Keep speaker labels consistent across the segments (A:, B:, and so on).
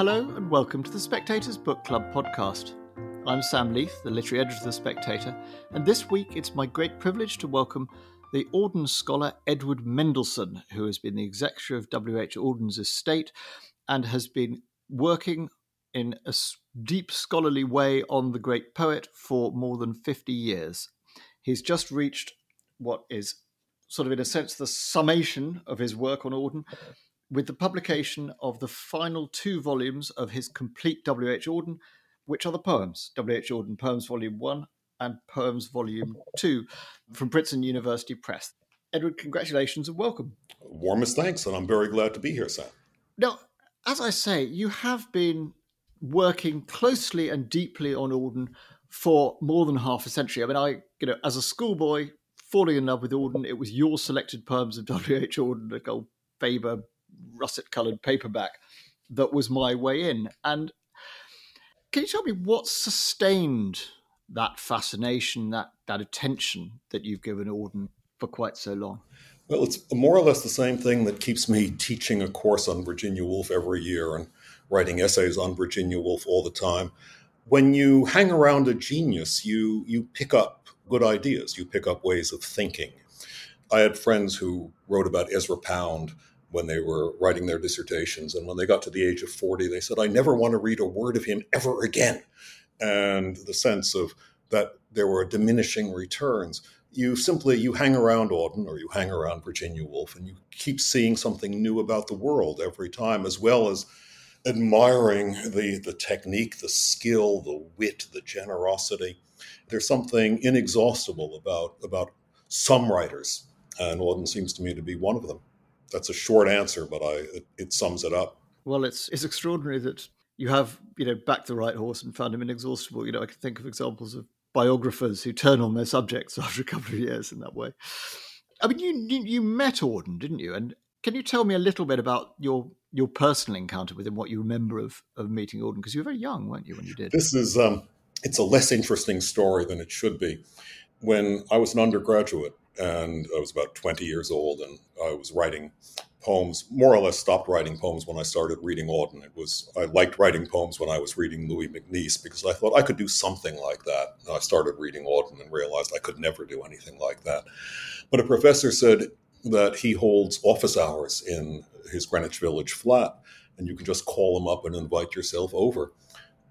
A: Hello and welcome to the Spectator's Book Club podcast. I'm Sam Leith, the literary editor of The Spectator, and this week it's my great privilege to welcome the Auden scholar Edward Mendelson, who has been the executor of W.H. Auden's estate and has been working in a deep scholarly way on the great poet for more than 50 years. He's just reached what is sort of, in a sense, the summation of his work on Auden with the publication of the final two volumes of his complete W.H. Auden, which are the poems W.H. Auden Poems Volume 1 and Poems Volume 2 from Princeton University Press. Edward, congratulations and welcome.
B: Warmest thanks, and I'm very glad to be here, Sam.
A: Now, as I say, you have been working closely and deeply on Auden for more than half a century. I mean, I, you know, as a schoolboy, falling in love with Auden, it was your selected poems of W.H. Auden, gold Faber russet coloured paperback that was my way in. And can you tell me what sustained that fascination, that that attention that you've given Auden for quite so long?
B: Well, it's more or less the same thing that keeps me teaching a course on Virginia Woolf every year and writing essays on Virginia Woolf all the time. When you hang around a genius, you you pick up good ideas, you pick up ways of thinking. I had friends who wrote about Ezra Pound when they were writing their dissertations. And when they got to the age of 40, they said, I never want to read a word of him ever again. And the sense of that there were diminishing returns. You simply you hang around Auden or you hang around Virginia Woolf and you keep seeing something new about the world every time, as well as admiring the, the technique, the skill, the wit, the generosity. There's something inexhaustible about about some writers, and Auden seems to me to be one of them that's a short answer, but I it, it, sums it up.
A: Well, it's it's extraordinary that you have you know backed the right horse and found him inexhaustible. You know, I can think of examples of biographers who turn on their subjects after a couple of years in that way. I mean, you you, you met Auden, didn't you? And can you tell me a little bit about your your personal encounter with him? What you remember of of meeting Auden? Because you were very young, weren't you, when you did?
B: This is um, it's a less interesting story than it should be. When I was an undergraduate, and I was about 20 years old, and I was writing poems. More or less, stopped writing poems when I started reading Auden. It was I liked writing poems when I was reading Louis MacNeice because I thought I could do something like that. And I started reading Auden and realized I could never do anything like that. But a professor said that he holds office hours in his Greenwich Village flat, and you can just call him up and invite yourself over.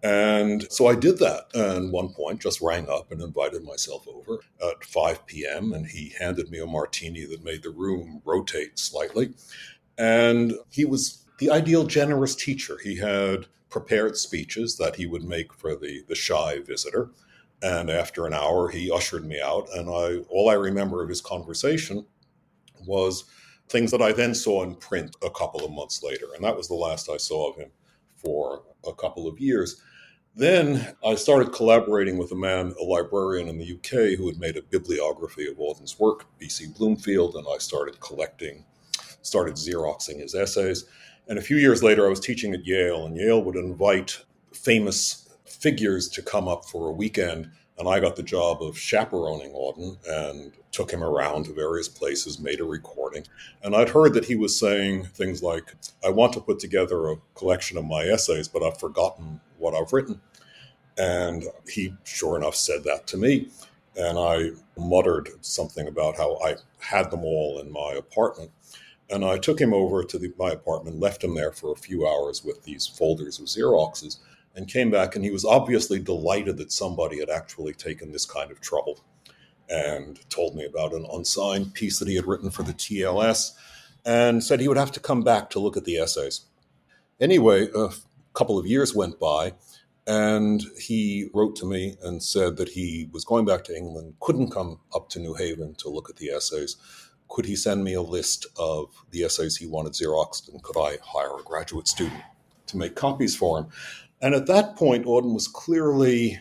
B: And so I did that. And one point, just rang up and invited myself over at 5 p.m. And he handed me a martini that made the room rotate slightly. And he was the ideal generous teacher. He had prepared speeches that he would make for the, the shy visitor. And after an hour, he ushered me out. And I, all I remember of his conversation was things that I then saw in print a couple of months later. And that was the last I saw of him for a couple of years. Then I started collaborating with a man, a librarian in the UK, who had made a bibliography of Auden's work, B.C. Bloomfield, and I started collecting, started Xeroxing his essays. And a few years later, I was teaching at Yale, and Yale would invite famous figures to come up for a weekend. And I got the job of chaperoning Auden and took him around to various places, made a recording. And I'd heard that he was saying things like, I want to put together a collection of my essays, but I've forgotten what I've written. And he, sure enough, said that to me. And I muttered something about how I had them all in my apartment. And I took him over to the, my apartment, left him there for a few hours with these folders of Xeroxes, and came back. And he was obviously delighted that somebody had actually taken this kind of trouble and told me about an unsigned piece that he had written for the TLS and said he would have to come back to look at the essays. Anyway, a couple of years went by, and he wrote to me and said that he was going back to England, couldn't come up to New Haven to look at the essays. Could he send me a list of the essays he wanted Xeroxed, and could I hire a graduate student to make copies for him? And at that point, Auden was clearly,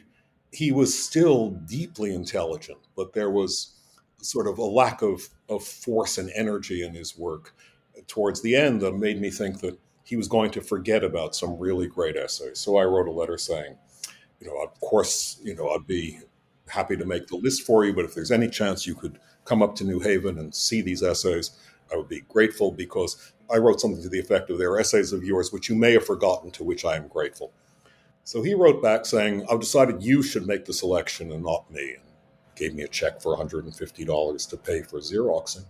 B: he was still deeply intelligent, but there was sort of a lack of, of force and energy in his work towards the end that made me think that he was going to forget about some really great essays. So I wrote a letter saying, you know, of course, you know, I'd be happy to make the list for you, but if there's any chance you could come up to New Haven and see these essays, I would be grateful because I wrote something to the effect of there are essays of yours which you may have forgotten, to which I am grateful. So he wrote back saying, I've decided you should make the selection and not me. And gave me a check for $150 to pay for Xeroxing.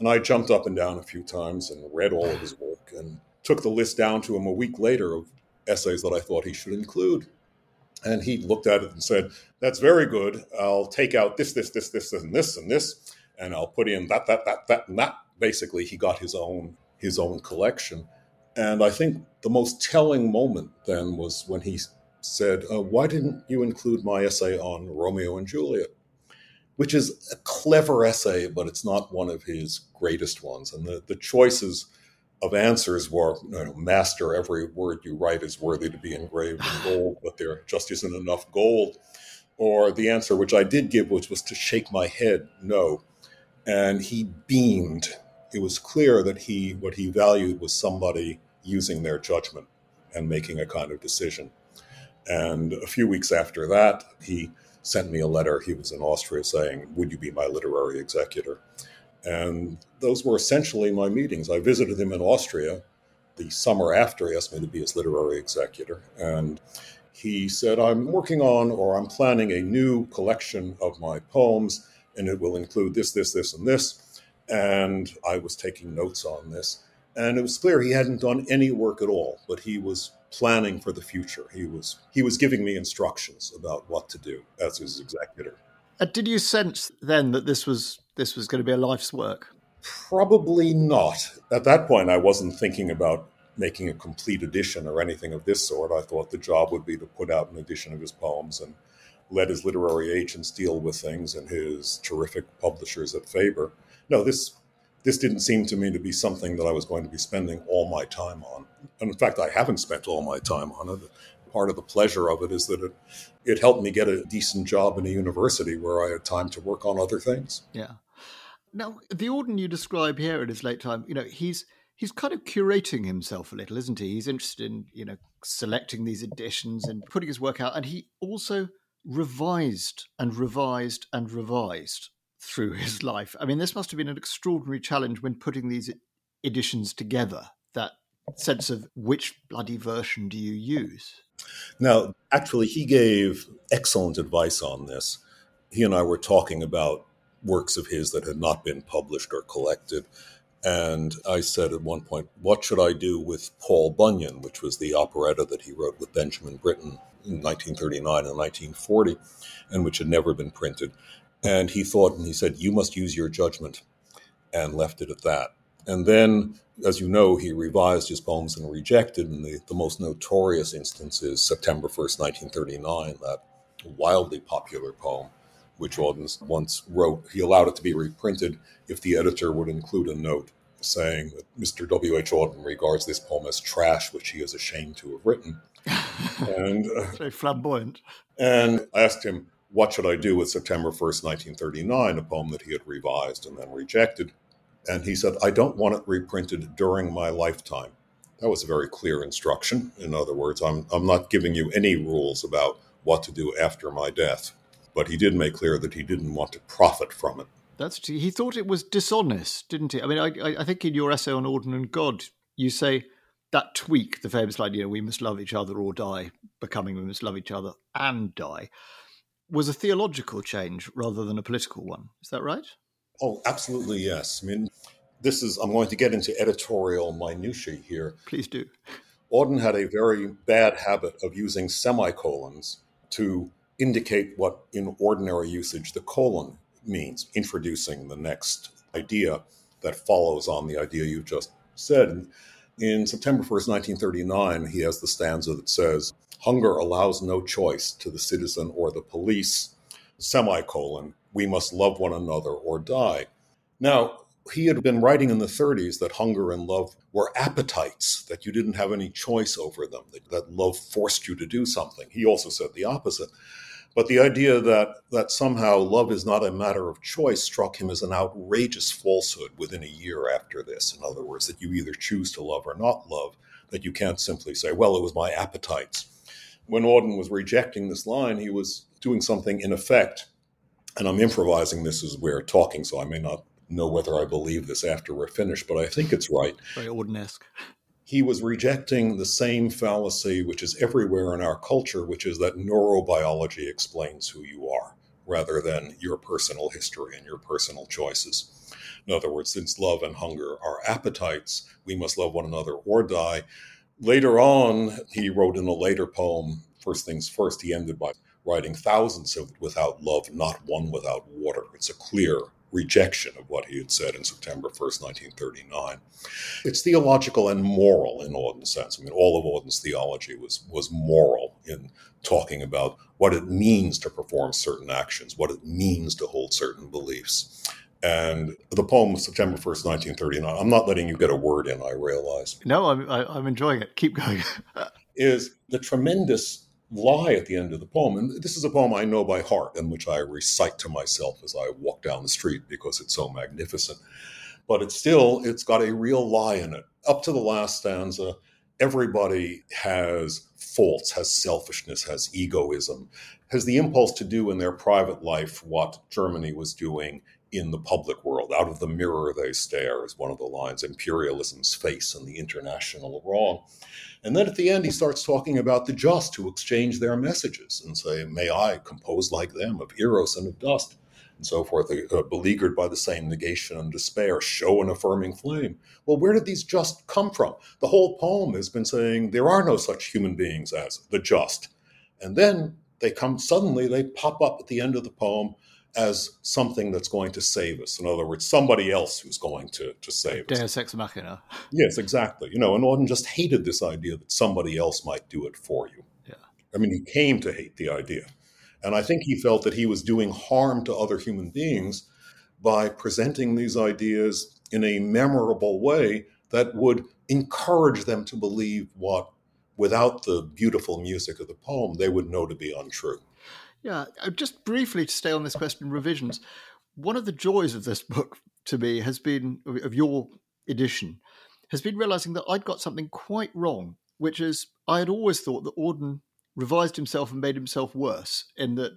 B: And I jumped up and down a few times and read all of his work and took the list down to him a week later of essays that I thought he should include. And he looked at it and said, That's very good. I'll take out this, this, this, this, and this, and this, and I'll put in that, that, that, that, and that. Basically, he got his own his own collection. And I think the most telling moment then was when he said, uh, Why didn't you include my essay on Romeo and Juliet? Which is a clever essay, but it's not one of his greatest ones. And the, the choices of answers were you know, master every word you write is worthy to be engraved in gold, but there just isn't enough gold. Or the answer which I did give, which was to shake my head, no. And he beamed. It was clear that he what he valued was somebody using their judgment and making a kind of decision. And a few weeks after that, he sent me a letter. He was in Austria saying, Would you be my literary executor? And those were essentially my meetings. I visited him in Austria the summer after he asked me to be his literary executor. And he said, I'm working on or I'm planning a new collection of my poems, and it will include this, this, this, and this. And I was taking notes on this. And it was clear he hadn't done any work at all, but he was planning for the future. He was he was giving me instructions about what to do as his executor.
A: Uh, did you sense then that this was this was going to be a life's work?
B: Probably not. At that point, I wasn't thinking about making a complete edition or anything of this sort. I thought the job would be to put out an edition of his poems and let his literary agents deal with things and his terrific publishers at Faber. No, this this didn't seem to me to be something that I was going to be spending all my time on. And in fact, I haven't spent all my time on it. Part of the pleasure of it is that it it helped me get a decent job in a university where I had time to work on other things.
A: Yeah. Now, the Auden you describe here in his late time, you know, he's he's kind of curating himself a little, isn't he? He's interested in, you know, selecting these editions and putting his work out. And he also revised and revised and revised through his life. I mean, this must have been an extraordinary challenge when putting these editions together, that sense of which bloody version do you use?
B: Now, actually, he gave excellent advice on this. He and I were talking about works of his that had not been published or collected. And I said at one point, What should I do with Paul Bunyan, which was the operetta that he wrote with Benjamin Britten in 1939 and 1940, and which had never been printed? And he thought, and he said, You must use your judgment, and left it at that. And then, as you know, he revised his poems and rejected. And the, the most notorious instance is September 1st, 1939, that wildly popular poem, which Auden once wrote. He allowed it to be reprinted if the editor would include a note saying that Mr. W.H. Auden regards this poem as trash, which he is ashamed to have written.
A: and uh, very flamboyant.
B: And I asked him, what should I do with September 1st, 1939, a poem that he had revised and then rejected? And he said, I don't want it reprinted during my lifetime. That was a very clear instruction. In other words, I'm, I'm not giving you any rules about what to do after my death. But he did make clear that he didn't want to profit from it.
A: That's he thought it was dishonest, didn't he? I mean, I, I think in your essay on Auden and God, you say that tweak, the famous line, you know, we must love each other or die, becoming we must love each other and die, was a theological change rather than a political one. Is that right?
B: Oh, absolutely, yes. I mean, this is, I'm going to get into editorial minutiae here.
A: Please do.
B: Auden had a very bad habit of using semicolons to indicate what, in ordinary usage, the colon means, introducing the next idea that follows on the idea you just said. In September 1st, 1939, he has the stanza that says, Hunger allows no choice to the citizen or the police, semicolon, we must love one another or die. Now, he had been writing in the 30s that hunger and love were appetites, that you didn't have any choice over them, that, that love forced you to do something. He also said the opposite. But the idea that, that somehow love is not a matter of choice struck him as an outrageous falsehood within a year after this. In other words, that you either choose to love or not love, that you can't simply say, well, it was my appetites. When Auden was rejecting this line, he was doing something in effect, and I'm improvising this as we're talking, so I may not know whether I believe this after we're finished, but I think it's right.
A: Very Auden-esque.
B: He was rejecting the same fallacy which is everywhere in our culture, which is that neurobiology explains who you are, rather than your personal history and your personal choices. In other words, since love and hunger are appetites, we must love one another or die. Later on, he wrote in a later poem, First Things First, he ended by writing thousands of without love, not one without water. It's a clear rejection of what he had said in September 1st, 1939. It's theological and moral in Auden's sense. I mean, all of Auden's theology was, was moral in talking about what it means to perform certain actions, what it means to hold certain beliefs. And the poem, September 1st, 1939, I'm not letting you get a word in, I realize.
A: No, I'm, I, am i am enjoying it. Keep going.
B: is the tremendous lie at the end of the poem. And this is a poem I know by heart and which I recite to myself as I walk down the street because it's so magnificent. But it's still, it's got a real lie in it. Up to the last stanza, everybody has faults, has selfishness, has egoism, has the impulse to do in their private life what Germany was doing in the public world. Out of the mirror they stare is one of the lines, imperialism's face and the international wrong. And then at the end, he starts talking about the just who exchange their messages and say, May I compose like them of Eros and of dust, and so forth, uh, beleaguered by the same negation and despair, show an affirming flame. Well, where did these just come from? The whole poem has been saying there are no such human beings as the just. And then they come suddenly, they pop up at the end of the poem as something that's going to save us. In other words, somebody else who's going to, to save
A: us. Deus ex machina.
B: Yes, exactly. You know, and Auden just hated this idea that somebody else might do it for you.
A: Yeah.
B: I mean, he came to hate the idea. And I think he felt that he was doing harm to other human beings by presenting these ideas in a memorable way that would encourage them to believe what, without the beautiful music of the poem, they would know to be untrue.
A: Yeah, uh, just briefly to stay on this question, revisions. One of the joys of this book to me has been of your edition has been realizing that I'd got something quite wrong, which is I had always thought that Auden revised himself and made himself worse. In that,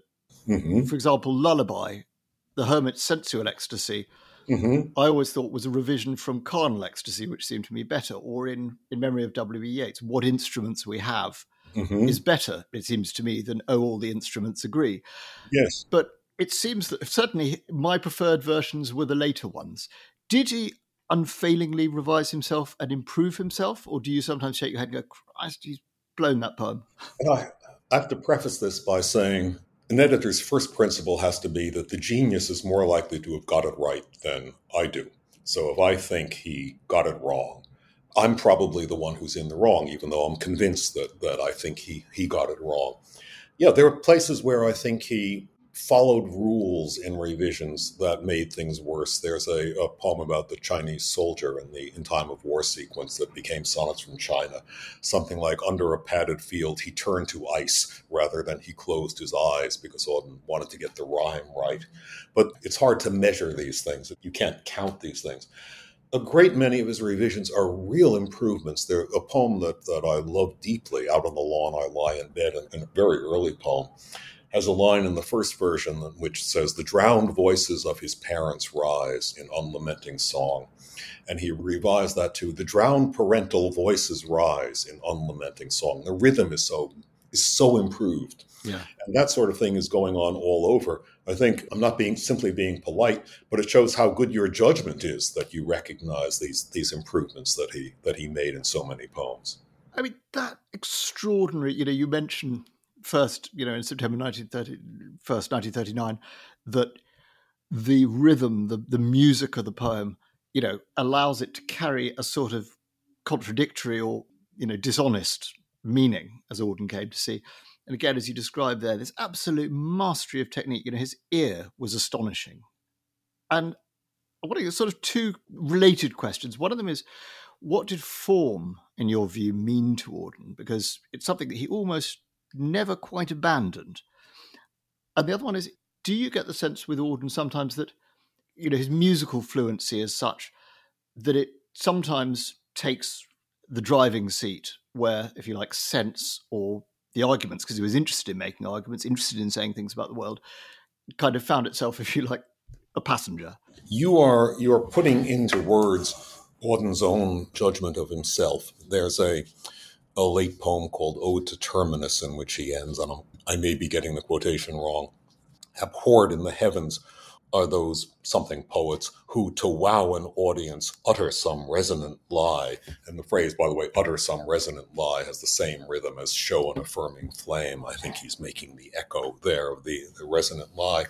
A: mm-hmm. for example, Lullaby, the hermit's sensual ecstasy, mm-hmm. I always thought was a revision from carnal ecstasy, which seemed to me better. Or in in memory of W. E. Yeats, what instruments we have mm-hmm. is better, it seems to me, than oh, all the instruments agree.
B: Yes.
A: But it seems that certainly my preferred versions were the later ones. Did he unfailingly revise himself and improve himself, or do you sometimes shake your head and go, Christ, he's blown that poem?
B: I, I have to preface this by saying an editor's first principle has to be that the genius is more likely to have got it right than I do. So if I think he got it wrong, I'm probably the one who's in the wrong, even though I'm convinced that that I think he he got it wrong. Yeah, there are places where I think he followed rules in revisions that made things worse. There's a, a, poem about the Chinese soldier in the in time of war sequence that became sonnets from China. Something like under a padded field, he turned to ice rather than he closed his eyes because Auden wanted to get the rhyme right. But it's hard to measure these things. You can't count these things a great many of his revisions are real improvements. They're a poem that, that I love deeply, Out on the Lawn I Lie in Bed, and a very early poem, has a line in the first version which says, The drowned voices of his parents rise in unlamenting song. And he revised that to, The drowned parental voices rise in unlamenting song. The rhythm is so is so improved.
A: Yeah.
B: And that sort of thing is going on all over. I think I'm not being simply being polite, but it shows how good your judgment is that you recognize these these improvements that he that he made in so many poems.
A: I mean, that extraordinary, you know, you mentioned first, you know, in September 1930, first 1939, that the rhythm, the, the music of the poem, you know, allows it to carry a sort of contradictory or, you know, dishonest meaning, as Auden came to see. And again, as you described there, this absolute mastery of technique. You know, his ear was astonishing. And I want to sort of two related questions. One of them is, what did form, in your view, mean to Auden? Because it's something that he almost never quite abandoned. And the other one is, do you get the sense with Auden sometimes that, you know, his musical fluency is such that it sometimes takes the driving seat where, if you like, sense or the arguments, because he was interested in making arguments, interested in saying things about the world, kind of found itself, if you like, a passenger.
B: You are you are putting into words Auden's own judgment of himself. There's a a late poem called Ode to Terminus in which he ends, and I may be getting the quotation wrong. Abhorred in the heavens are those something poets who, to wow an audience, utter some resonant lie. And the phrase, by the way, utter some resonant lie, has the same rhythm as show an affirming flame. I think he's making the echo there of the, the resonant lie.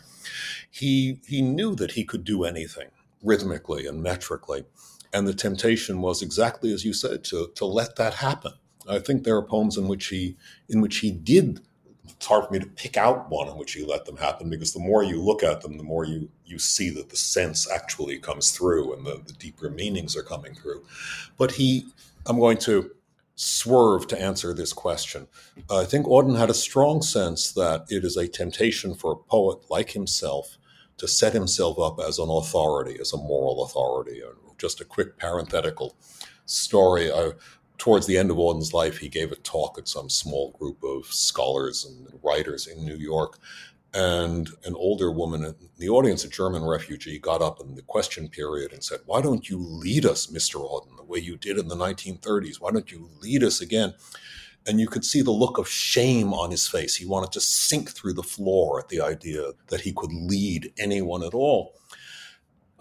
B: He, he knew that he could do anything rhythmically and metrically. And the temptation was exactly as you said, to, to let that happen. I think there are poems in which he in which he did it's hard for me to pick out one in which he let them happen because the more you look at them, the more you you see that the sense actually comes through and the, the deeper meanings are coming through. But he, I'm going to swerve to answer this question. I think Auden had a strong sense that it is a temptation for a poet like himself to set himself up as an authority, as a moral authority. And Just a quick parenthetical story. I towards the end of Auden's life, he gave a talk at some small group of scholars and writers in New York. And an older woman in the audience, a German refugee, got up in the question period and said, Why don't you lead us, Mr. Auden, the way you did in the 1930s? Why don't you lead us again? And you could see the look of shame on his face. He wanted to sink through the floor at the idea that he could lead anyone at all.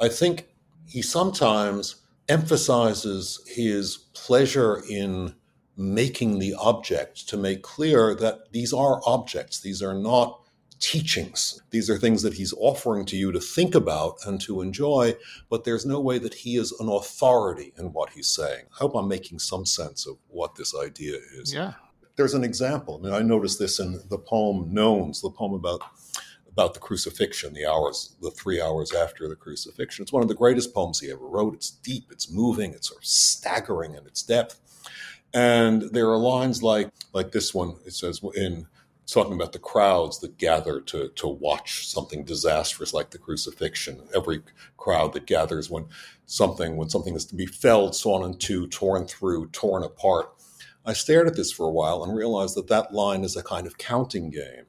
B: I think he sometimes emphasizes his pleasure in making the object to make clear that these are objects, these are not teachings. These are things that he's offering to you to think about and to enjoy, but there's no way that he is an authority in what he's saying. I hope I'm making some sense of what this idea is.
A: Yeah.
B: There's an example. I mean, I noticed this in the poem Nones, the poem about about the crucifixion, the hours, the three hours after the crucifixion. It's one of the greatest poems he ever wrote. It's deep, it's moving, it's sort of staggering in its depth. And there are lines like like this one. It says in talking about the crowds that gather to to watch something disastrous like the crucifixion. Every crowd that gathers when something when something is to be felled, sawn in two, torn through, torn apart. I stared at this for a while and realized that that line is a kind of counting game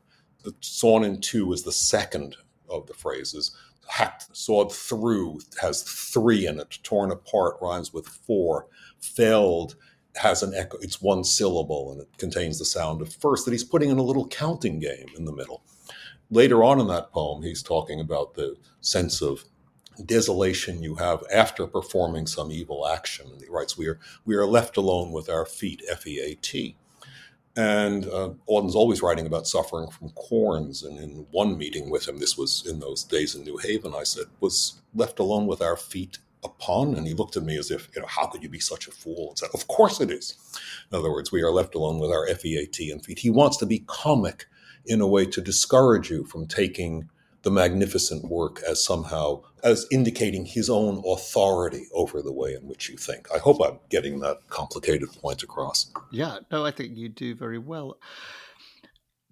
B: sawn in two is the second of the phrases. Hacked, sawed through has three in it. Torn apart rhymes with four. Failed has an echo. It's one syllable and it contains the sound of first. That he's putting in a little counting game in the middle. Later on in that poem, he's talking about the sense of desolation you have after performing some evil action. He writes, "We are we are left alone with our feet." F E A T. And uh, Auden's always writing about suffering from corns. And in one meeting with him, this was in those days in New Haven, I said, was left alone with our feet upon. And he looked at me as if, you know, how could you be such a fool? And said, of course it is. In other words, we are left alone with our FEAT and feet. He wants to be comic in a way to discourage you from taking the magnificent work as somehow as indicating his own authority over the way in which you think. I hope I'm getting that complicated point across.
A: Yeah, no, I think you do very well.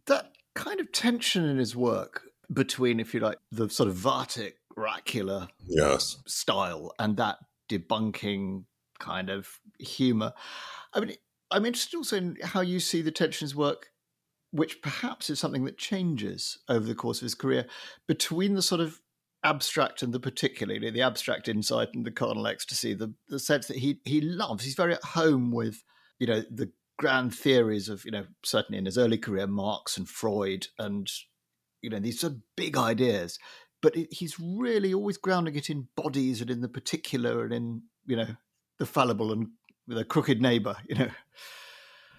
A: That kind of tension in his work between, if you like, the sort of Vatic, oracular
B: yes.
A: style and that debunking kind of humor. I mean, I'm interested also in how you see the tensions work which perhaps is something that changes over the course of his career between the sort of abstract and the particularly the abstract insight and the carnal ecstasy, the the sense that he he loves. He's very at home with you know the grand theories of you know certainly in his early career Marx and Freud and you know these sort of big ideas, but it, he's really always grounding it in bodies and in the particular and in you know the fallible and with a crooked neighbor. You know,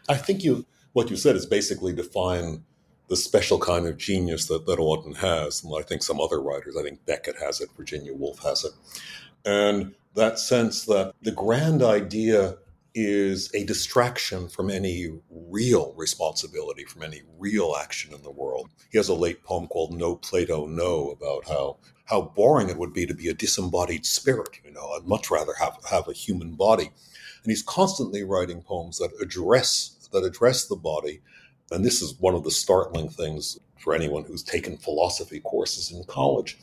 B: I think you what you said is basically define the special kind of genius that, that Auden has. And I think some other writers, I think Beckett has it, Virginia Woolf has it. And that sense that the grand idea is a distraction from any real responsibility, from any real action in the world. He has a late poem called No Plato No about how how boring it would be to be a disembodied spirit. You know, I'd much rather have, have a human body. And he's constantly writing poems that address that address the body. And this is one of the startling things for anyone who's taken philosophy courses in college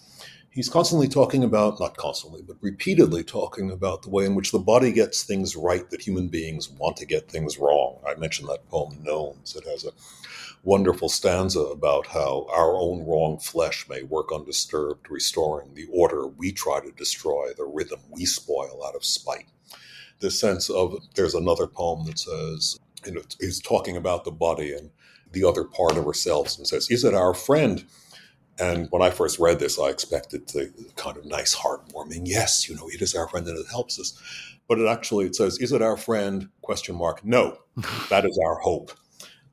B: he's constantly talking about, not constantly, but repeatedly talking about the way in which the body gets things right that human beings want to get things wrong. I mentioned that poem, Nones. It has a wonderful stanza about how our own wrong flesh may work undisturbed, restoring the order we try to destroy, the rhythm we spoil out of spite. This sense of, there's another poem that says, know, he's talking about the body and the other part of ourselves and says, Is it our friend? And when I first read this, I expected the kind of nice, heartwarming, yes, you know, it is our friend and it helps us. But it actually it says, is it our friend? Question mark. No, that is our hope.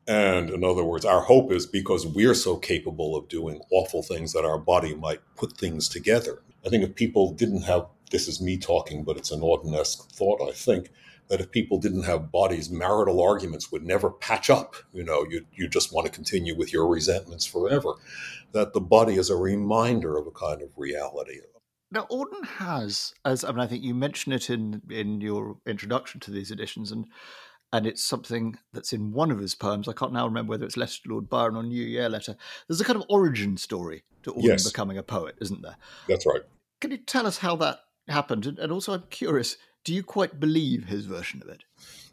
B: And in other words, our hope is because we're so capable of doing awful things that our body might put things together. I think if people didn't have this is me talking, but it's an Auden-esque thought, I think, that if people didn't have bodies, marital arguments would never patch up. You know, you, you just want to continue with your resentments forever. That the body is a reminder of a kind of reality.
A: Now, Auden has, as I mean, I think you mention it in in your introduction to these editions, and and it's something that's in one of his poems. I can't now remember whether it's Letter to Lord Byron or New Year Letter. There's a kind of origin story to Auden yes. becoming a poet, isn't there?
B: That's right.
A: Can you tell us how that happened? And also, I'm curious, do you quite believe his version of it?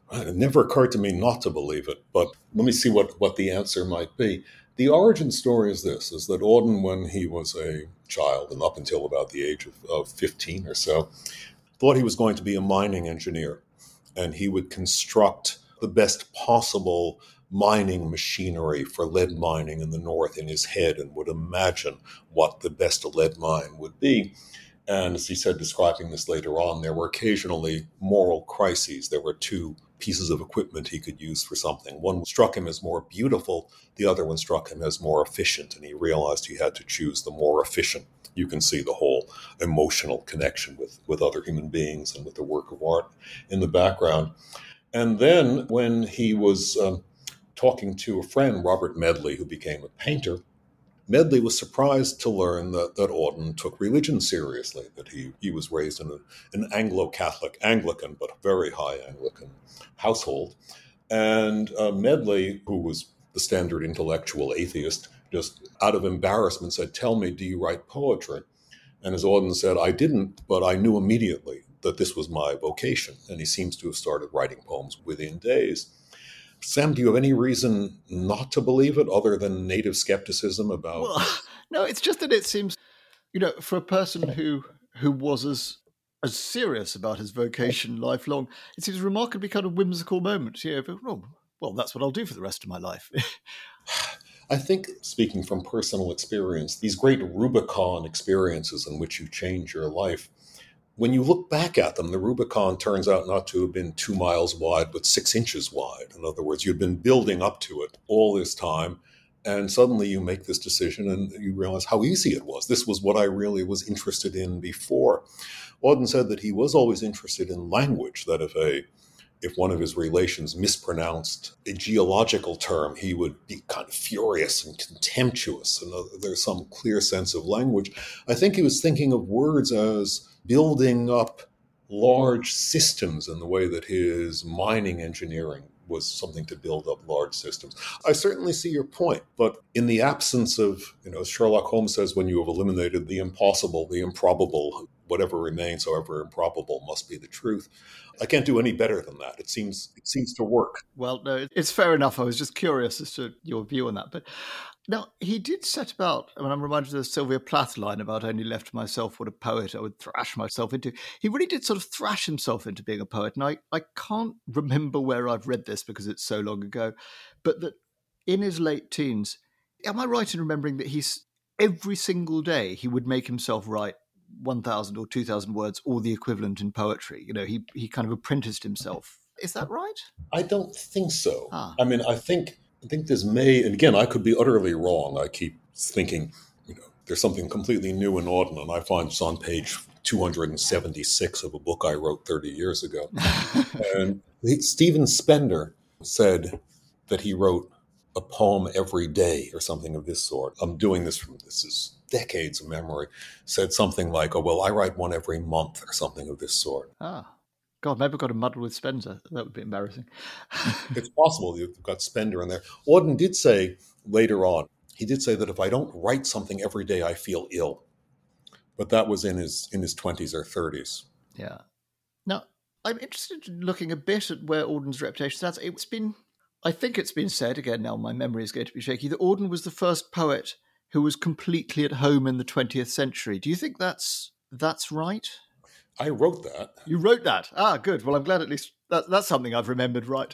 B: Uh, it never occurred to me not to believe it, but let me see what, what the answer might be. The origin story is this, is that Auden, when he was a child and up until about the age of, of 15 or so, thought he was going to be a mining engineer and he would construct the best possible mining machinery for lead mining in the north in his head and would imagine what the best lead mine would be. And as he said, describing this later on, there were occasionally moral crises. There were two pieces of equipment he could use for something. One struck him as more beautiful, the other one struck him as more efficient, and he realized he had to choose the more efficient. You can see the whole emotional connection with, with other human beings and with the work of art in the background. And then when he was um, talking to a friend, Robert Medley, who became a painter, Medley was surprised to learn that, that Auden took religion seriously, that he, he was raised in a, an Anglo Catholic, Anglican, but very high Anglican household. And uh, Medley, who was the standard intellectual atheist, just out of embarrassment said, Tell me, do you write poetry? And as Auden said, I didn't, but I knew immediately that this was my vocation. And he seems to have started writing poems within days. Sam, do you have any reason not to believe it other than native skepticism about?
A: Well, no, it's just that it seems, you know, for a person who who was as as serious about his vocation lifelong, it seems a remarkably kind of whimsical moment. You know, oh, well, that's what I'll do for the rest of my life.
B: I think, speaking from personal experience, these great Rubicon experiences in which you change your life when you look back at them, the Rubicon turns out not to have been two miles wide, but six inches wide. In other words, you'd been building up to it all this time. And suddenly you make this decision and you realize how easy it was. This was what I really was interested in before. Auden said that he was always interested in language, that if a if one of his relations mispronounced a geological term, he would be kind of furious and contemptuous. And there's some clear sense of language. I think he was thinking of words as building up large systems in the way that his mining engineering was something to build up large systems. I certainly see your point, but in the absence of, you know, Sherlock Holmes says, when you have eliminated the impossible, the improbable, whatever remains, however improbable, must be the truth. I can't do any better than that. It seems it seems to work.
A: Well, no, it's fair enough. I was just curious as to your view on that, but now, he did set about, I mean, I'm reminded of the Sylvia Plath line about only left myself what a poet I would thrash myself into. He really did sort of thrash himself into being a poet. And I, I can't remember where I've read this because it's so long ago, but that in his late teens, am I right in remembering that he's every single day he would make himself write 1,000 or 2,000 words or the equivalent in poetry? You know, he, he kind of apprenticed himself. Is that right?
B: I don't think so. Ah. I mean, I think I think this may, and again, I could be utterly wrong. I keep thinking, you know, there's something completely new in Auden, and I find it's on page 276 of a book I wrote 30 years ago. and Stephen Spender said that he wrote a poem every day or something of this sort. I'm doing this from this is decades of memory. Said something like, "Oh well, I write one every month" or something of this sort.
A: Ah. God, maybe I've never got a muddle with Spender. That would be embarrassing.
B: it's possible you've got Spender in there. Auden did say later on, he did say that if I don't write something every day, I feel ill. But that was in his in his twenties or thirties.
A: Yeah. Now, I'm interested in looking a bit at where Auden's reputation stands. It's been, I think it's been said again. Now my memory is going to be shaky. That Auden was the first poet who was completely at home in the 20th century. Do you think that's that's right?
B: I wrote that.
A: You wrote that. Ah, good. Well, I'm glad at least that, that's something I've remembered right.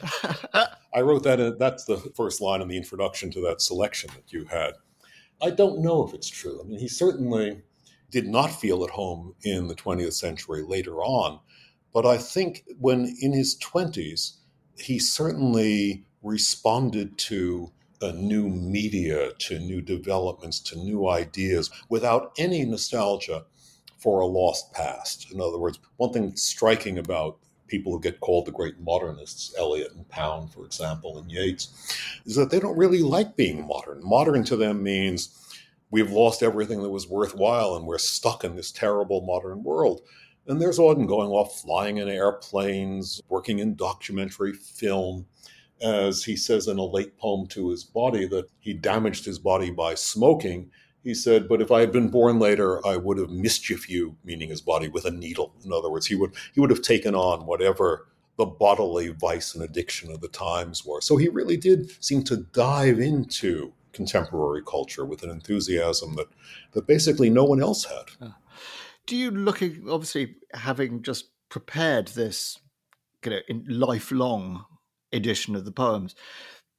B: I wrote that. Uh, that's the first line in the introduction to that selection that you had. I don't know if it's true. I mean, he certainly did not feel at home in the 20th century later on, but I think when in his 20s, he certainly responded to a new media, to new developments, to new ideas without any nostalgia for a lost past. In other words, one thing striking about people who get called the great modernists, Eliot and Pound, for example, and Yeats, is that they don't really like being modern. Modern to them means we've lost everything that was worthwhile and we're stuck in this terrible modern world. And there's Auden going off flying in airplanes, working in documentary film. As he says in a late poem to his body, that he damaged his body by smoking he said, but if I had been born later, I would have mischief you, meaning his body, with a needle. In other words, he would he would have taken on whatever the bodily vice and addiction of the times were. So he really did seem to dive into contemporary culture with an enthusiasm that that basically no one else had.
A: Do you looking obviously having just prepared this you know lifelong edition of the poems,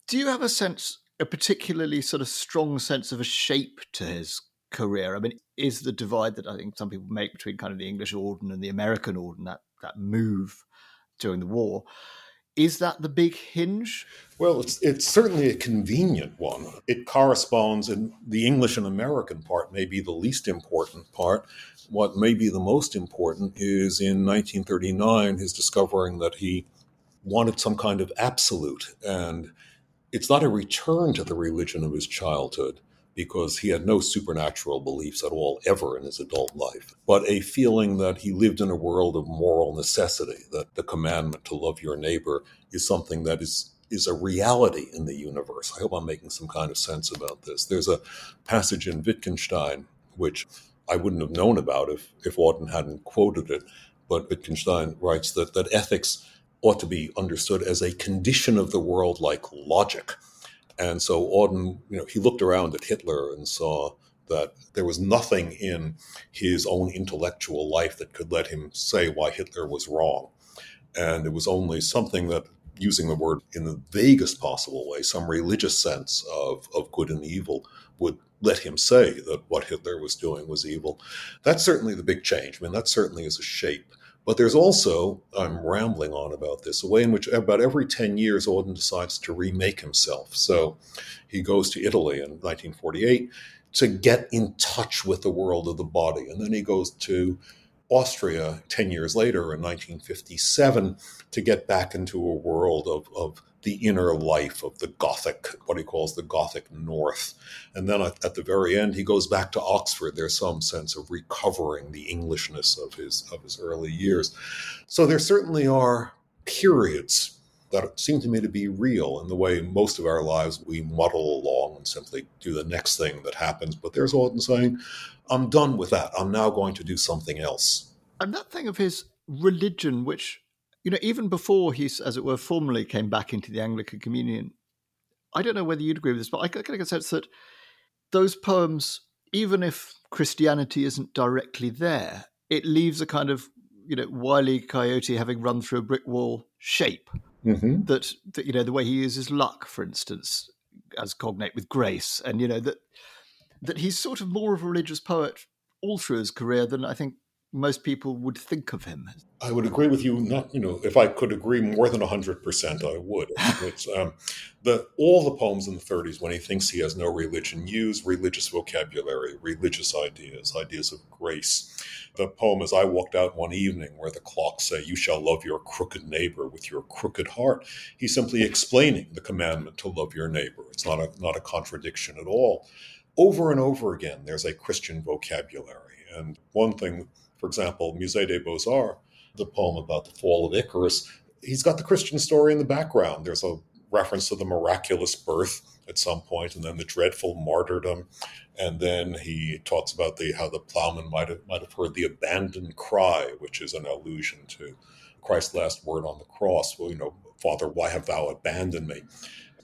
A: do you have a sense a particularly sort of strong sense of a shape to his career. I mean, is the divide that I think some people make between kind of the English Auden and the American Auden, that, that move during the war, is that the big hinge?
B: Well, it's it's certainly a convenient one. It corresponds, and the English and American part may be the least important part. What may be the most important is in 1939 his discovering that he wanted some kind of absolute and it's not a return to the religion of his childhood because he had no supernatural beliefs at all ever in his adult life, but a feeling that he lived in a world of moral necessity, that the commandment to love your neighbor is something that is is a reality in the universe. I hope I'm making some kind of sense about this. There's a passage in Wittgenstein which I wouldn't have known about if if Auden hadn't quoted it, but Wittgenstein writes that that ethics ought to be understood as a condition of the world like logic. And so Auden, you know, he looked around at Hitler and saw that there was nothing in his own intellectual life that could let him say why Hitler was wrong. And it was only something that, using the word in the vaguest possible way, some religious sense of, of good and evil, would let him say that what Hitler was doing was evil. That's certainly the big change. I mean, that certainly is a shape. But there's also, I'm rambling on about this, a way in which about every 10 years Auden decides to remake himself. So he goes to Italy in 1948 to get in touch with the world of the body. And then he goes to Austria 10 years later in 1957 to get back into a world of, of the inner life of the Gothic, what he calls the Gothic North. And then at, at, the very end, he goes back to Oxford. There's some sense of recovering the Englishness of his of his early years. So there certainly are periods that seem to me to be real in the way most of our lives we muddle along and simply do the next thing that happens. But there's Auden saying, I'm done with that. I'm now going to do something else.
A: And that thing of his religion, which you know, even before he, as it were, formally came back into the Anglican Communion, I don't know whether you'd agree with this, but I get a sense that those poems, even if Christianity isn't directly there, it leaves a kind of you know wily coyote having run through a brick wall shape. Mm-hmm. That, that you know the way he uses luck, for instance, as cognate with grace, and you know that that he's sort of more of a religious poet all through his career than I think most people would think of him.
B: I would agree with you. Not, you know, if I could agree more than hundred percent, I would. It's, um, the all the poems in the 30s, when he thinks he has no religion, use religious vocabulary, religious ideas, ideas of grace. The poem "As I Walked Out One Evening," where the clocks say, "You shall love your crooked neighbor with your crooked heart," he's simply explaining the commandment to love your neighbor. It's not a not a contradiction at all. Over and over again, there's a Christian vocabulary, and one thing for example, Musée des Beaux-Arts, the poem about the fall of Icarus, he's got the Christian story in the background. There's a reference to the miraculous birth at some point, and then the dreadful martyrdom, and then he talks about the how the plowman might have might have heard the abandoned cry, which is an allusion to Christ's last word on the cross. Well, you know, Father, why have thou abandoned me?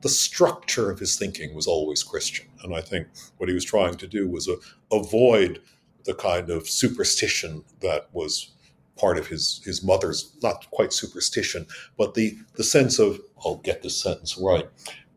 B: The structure of his thinking was always Christian, and I think what he was trying to do was avoid the kind of superstition that was part of his his mother's not quite superstition, but the the sense of I'll get this sentence right.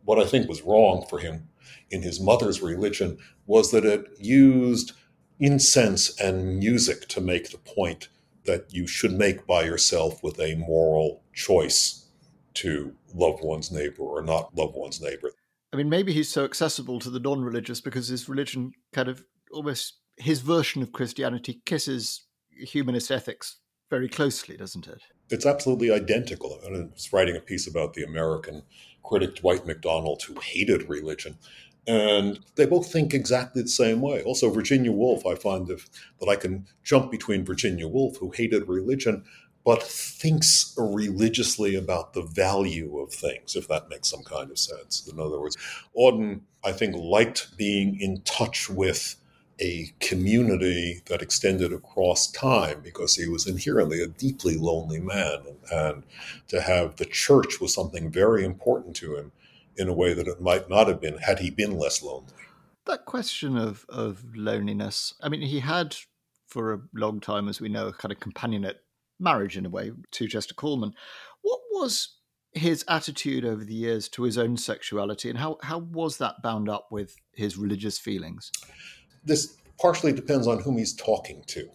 B: What I think was wrong for him in his mother's religion was that it used incense and music to make the point that you should make by yourself with a moral choice to love one's neighbor or not love one's neighbor.
A: I mean, maybe he's so accessible to the non religious because his religion kind of almost his version of Christianity kisses humanist ethics very closely, doesn't it?
B: It's absolutely identical. I was writing a piece about the American critic Dwight MacDonald, who hated religion. And they both think exactly the same way. Also, Virginia Woolf, I find that I can jump between Virginia Woolf, who hated religion, but thinks religiously about the value of things, if that makes some kind of sense. In other words, Auden, I think, liked being in touch with a community that extended across time because he was inherently a deeply lonely man. And to have the church was something very important to him in a way that it might not have been had he been less lonely.
A: That question of, of loneliness, I mean, he had for a long time, as we know, a kind of companionate marriage in a way to Chester Kallman. What was his attitude over the years to his own sexuality and how, how was that bound up with his religious feelings?
B: This partially depends on whom he's talking to.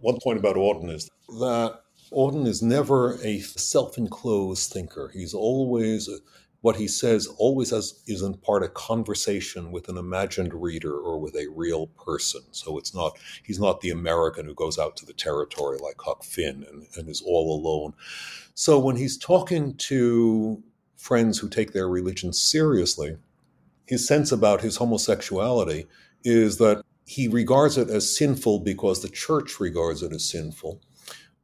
B: One point about Auden is that Auden is never a self-enclosed thinker. He's always what he says always has is in part a conversation with an imagined reader or with a real person. So it's not he's not the American who goes out to the territory like Huck Finn and, and is all alone. So when he's talking to friends who take their religion seriously, his sense about his homosexuality is that he regards it as sinful because the church regards it as sinful.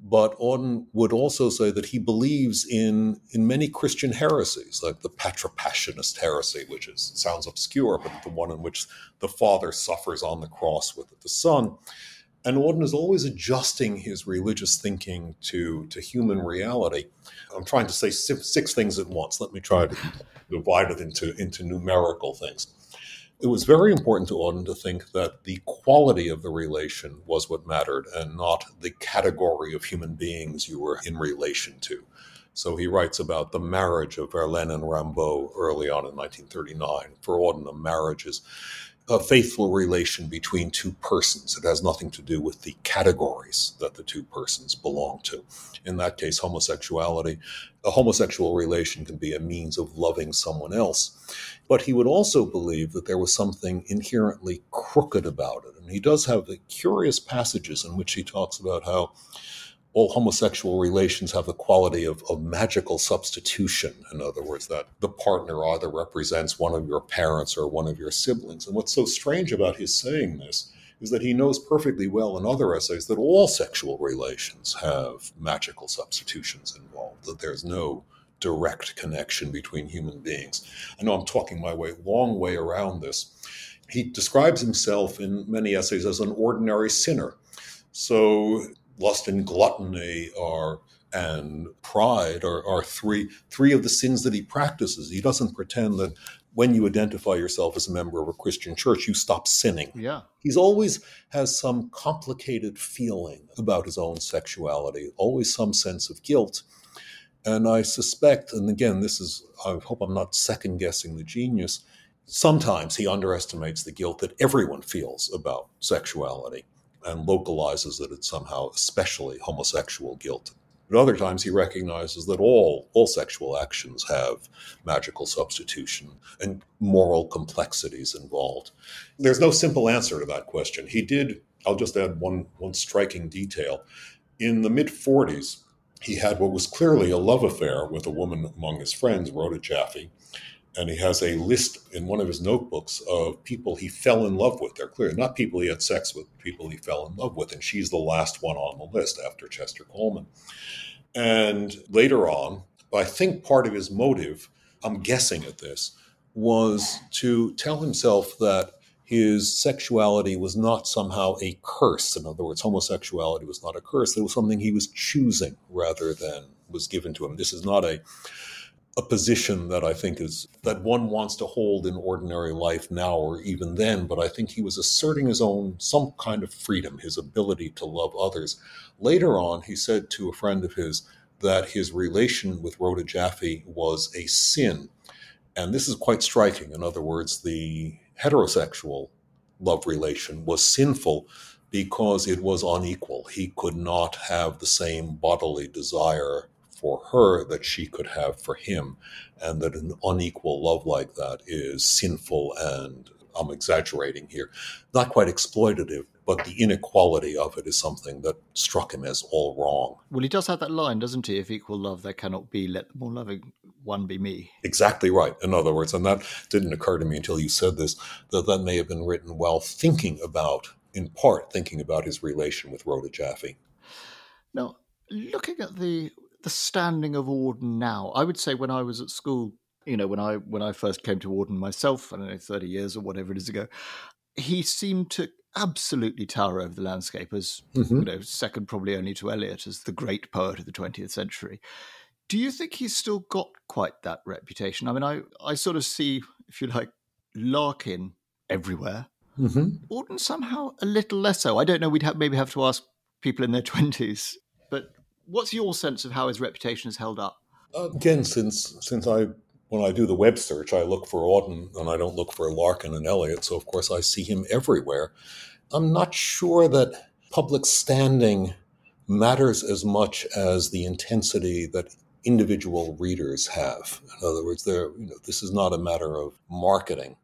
B: But Auden would also say that he believes in, in many Christian heresies, like the Patripassionist heresy, which is, sounds obscure, but the one in which the Father suffers on the cross with the Son. And Auden is always adjusting his religious thinking to, to human reality. I'm trying to say six, six things at once. Let me try to divide it into, into numerical things it was very important to Auden to think that the quality of the relation was what mattered and not the category of human beings you were in relation to. So he writes about the marriage of Verlaine and Rimbaud early on in 1939. For Auden, a marriage is a faithful relation between two persons. It has nothing to do with the categories that the two persons belong to. In that case, homosexuality, a homosexual relation can be a means of loving someone else. But he would also believe that there was something inherently crooked about it. And he does have the curious passages in which he talks about how all homosexual relations have the quality of, of magical substitution. In other words, that the partner either represents one of your parents or one of your siblings. And what's so strange about his saying this is that he knows perfectly well in other essays that all sexual relations have magical substitutions involved, that there's no direct connection between human beings. I know I'm talking my way long way around this. He describes himself in many essays as an ordinary sinner. So lust and gluttony are and pride are, are three three of the sins that he practices. He doesn't pretend that when you identify yourself as a member of a Christian church, you stop sinning.
A: Yeah.
B: He's always has some complicated feeling about his own sexuality, always some sense of guilt. And I suspect, and again, this is, I hope I'm not second guessing the genius, sometimes he underestimates the guilt that everyone feels about sexuality and localizes that it's somehow especially homosexual guilt. At other times, he recognizes that all, all sexual actions have magical substitution and moral complexities involved. There's no simple answer to that question. He did, I'll just add one, one striking detail. In the mid 40s, he had what was clearly a love affair with a woman among his friends, Rhoda Jaffe. And he has a list in one of his notebooks of people he fell in love with. They're clear, not people he had sex with, people he fell in love with. And she's the last one on the list after Chester Kallman. And later on, I think part of his motive, I'm guessing at this, was to tell himself that his sexuality was not somehow a curse. In other words, homosexuality was not a curse. It was something he was choosing rather than was given to him. This is not a a position that I think is that one wants to hold in ordinary life now or even then, but I think he was asserting his own some kind of freedom, his ability to love others. Later on, he said to a friend of his that his relation with Rhoda Jaffe was a sin. And this is quite striking. In other words, the heterosexual love relation was sinful because it was unequal. He could not have the same bodily desire for her that she could have for him, and that an unequal love like that is sinful and I'm exaggerating here, not quite exploitative, but the inequality of it is something that struck him as all wrong.
A: Well, he does have that line, doesn't he? If equal love there cannot be, let the more loving one be me.
B: Exactly right. In other words, and that didn't occur to me until you said this, that that may have been written while thinking about, in part, thinking about his relation with Rhoda Jaffe.
A: Now, looking at the the standing of Auden now. I would say when I was at school, you know, when I when I first came to Auden myself, I don't know, thirty years or whatever it is ago, he seemed to absolutely tower over the landscape as mm-hmm. you know, second probably only to Eliot as the great poet of the twentieth century. Do you think he's still got quite that reputation? I mean, I I sort of see, if you like, Larkin everywhere. Mm-hmm. Auden somehow a little less so. I don't know. We'd have, maybe have to ask people in their twenties, what's your sense of how his reputation has held up?
B: Again, since since I when I do the web search, I look for Auden and I don't look for Larkin and Eliot. So of course I see him everywhere. I'm not sure that public standing matters as much as the intensity that individual readers have. In other words, you know, this is not a matter of marketing.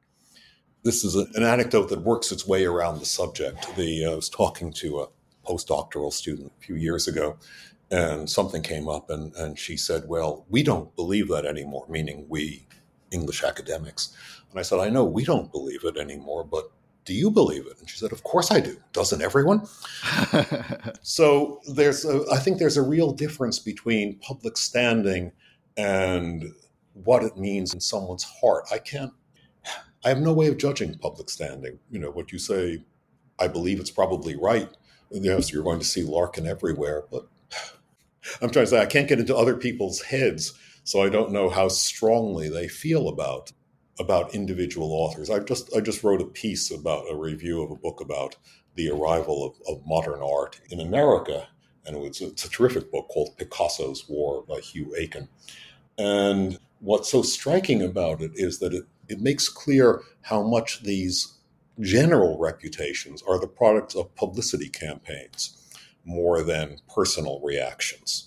B: This is a, an anecdote that works its way around the subject. The uh, I was talking to a postdoctoral student a few years ago, and something came up and, and she said well we don't believe that anymore meaning we english academics. And i said i know we don't believe it anymore but do you believe it? And she said of course i do. Doesn't everyone? So there's a, I think there's a real difference between public standing and what it means in someone's heart. I can't i have no way of judging public standing. You know what you say i believe it's probably right. Yes you're going to see larkin everywhere but I'm trying to say I can't get into other people's heads, so I don't know how strongly they feel about about individual authors. I just I just wrote a piece about a review of a book about the arrival of, of modern art in America, and it was, it's a terrific book called Picasso's War by Hugh Eakin. And what's so striking about it is that it, it makes clear how much these general reputations are the products of publicity campaigns more than personal reactions.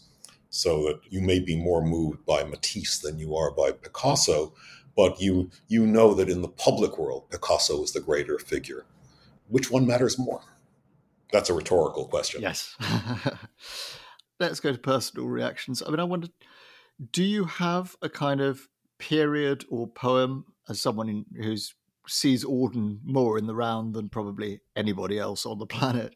B: So that you may be more moved by Matisse than you are by Picasso, but you you know that in the public world, Picasso is the greater figure. Which one matters more? That's a rhetorical question.
A: Yes. Let's go to personal reactions. I mean, I wonder, do you have a kind of period or poem as someone in, who's sees Auden more in the round than probably anybody else on the planet.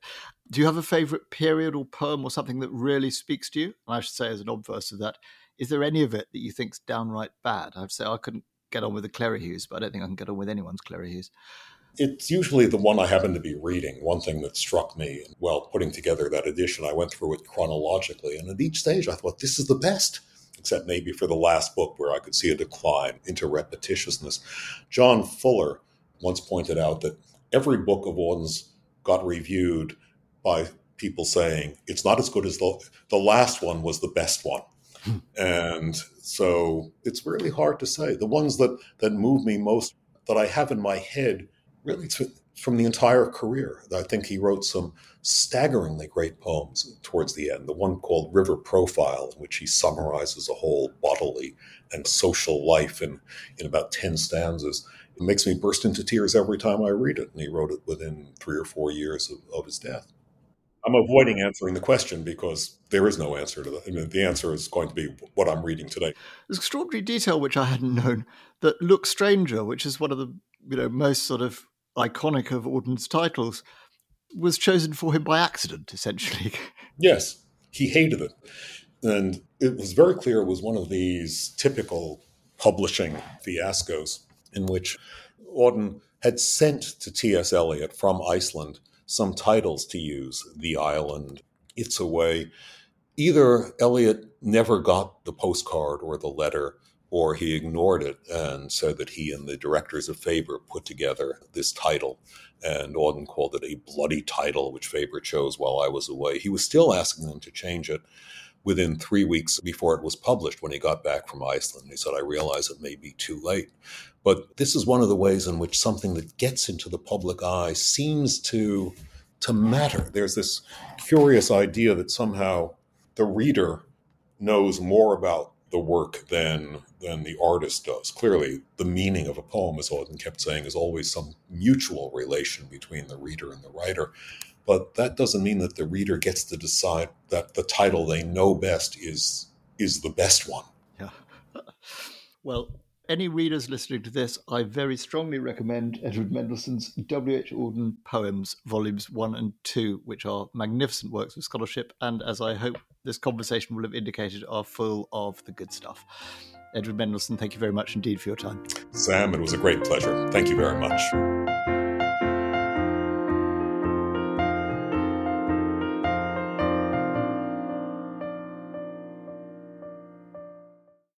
A: Do you have a favourite period or poem or something that really speaks to you? And I should say, as an obverse of that, is there any of it that you think's downright bad? I'd say, I couldn't get on with the Clerihews, but I don't think I can get on with anyone's Clerihews.
B: It's usually the one I happen to be reading. One thing that struck me while putting together that edition, I went through it chronologically, and at each stage, I thought, this is the best except maybe for the last book where I could see a decline into repetitiousness. John Fuller once pointed out that every book of Auden's got reviewed by people saying it's not as good as the the last one was the best one. Hmm. And so it's really hard to say. The ones that that move me most that I have in my head really from the entire career. I think he wrote some staggeringly great poems towards the end. The one called River Profile, in which he summarizes a whole bodily and social life in, in about 10 stanzas. It makes me burst into tears every time I read it. And he wrote it within three or four years of, of his death. I'm avoiding answering the question because there is no answer to that. I mean, the answer is going to be what I'm reading today.
A: There's extraordinary detail which I hadn't known that Look Stranger, which is one of the you know most sort of iconic of Auden's titles, was chosen for him by accident, essentially.
B: Yes, he hated it. And it was very clear it was one of these typical publishing fiascos in which Auden had sent to T.S. Eliot from Iceland some titles to use The Island, It's Away. Either Eliot never got the postcard or the letter, or he ignored it and said that he and the directors of Faber put together this title. And Auden called it a bloody title, which Faber chose while I was away. He was still asking them to change it within three weeks before it was published when he got back from Iceland. He said, I realize it may be too late. But this is one of the ways in which something that gets into the public eye seems to, to matter. There's this curious idea that somehow the reader knows more about the work than than the artist does. Clearly, the meaning of a poem, as Auden kept saying, is always some mutual relation between the reader and the writer. But that doesn't mean that the reader gets to decide that the title they know best is is the best one.
A: Yeah. well, any readers listening to this, I very strongly recommend Edward Mendelson's W.H. Auden Poems, Volumes 1 and 2, which are magnificent works of scholarship, and as I hope this conversation will have indicated, are full of the good stuff. Edward Mendelssohn, thank you very much indeed for your time.
B: Sam, it was a great pleasure. Thank you very much.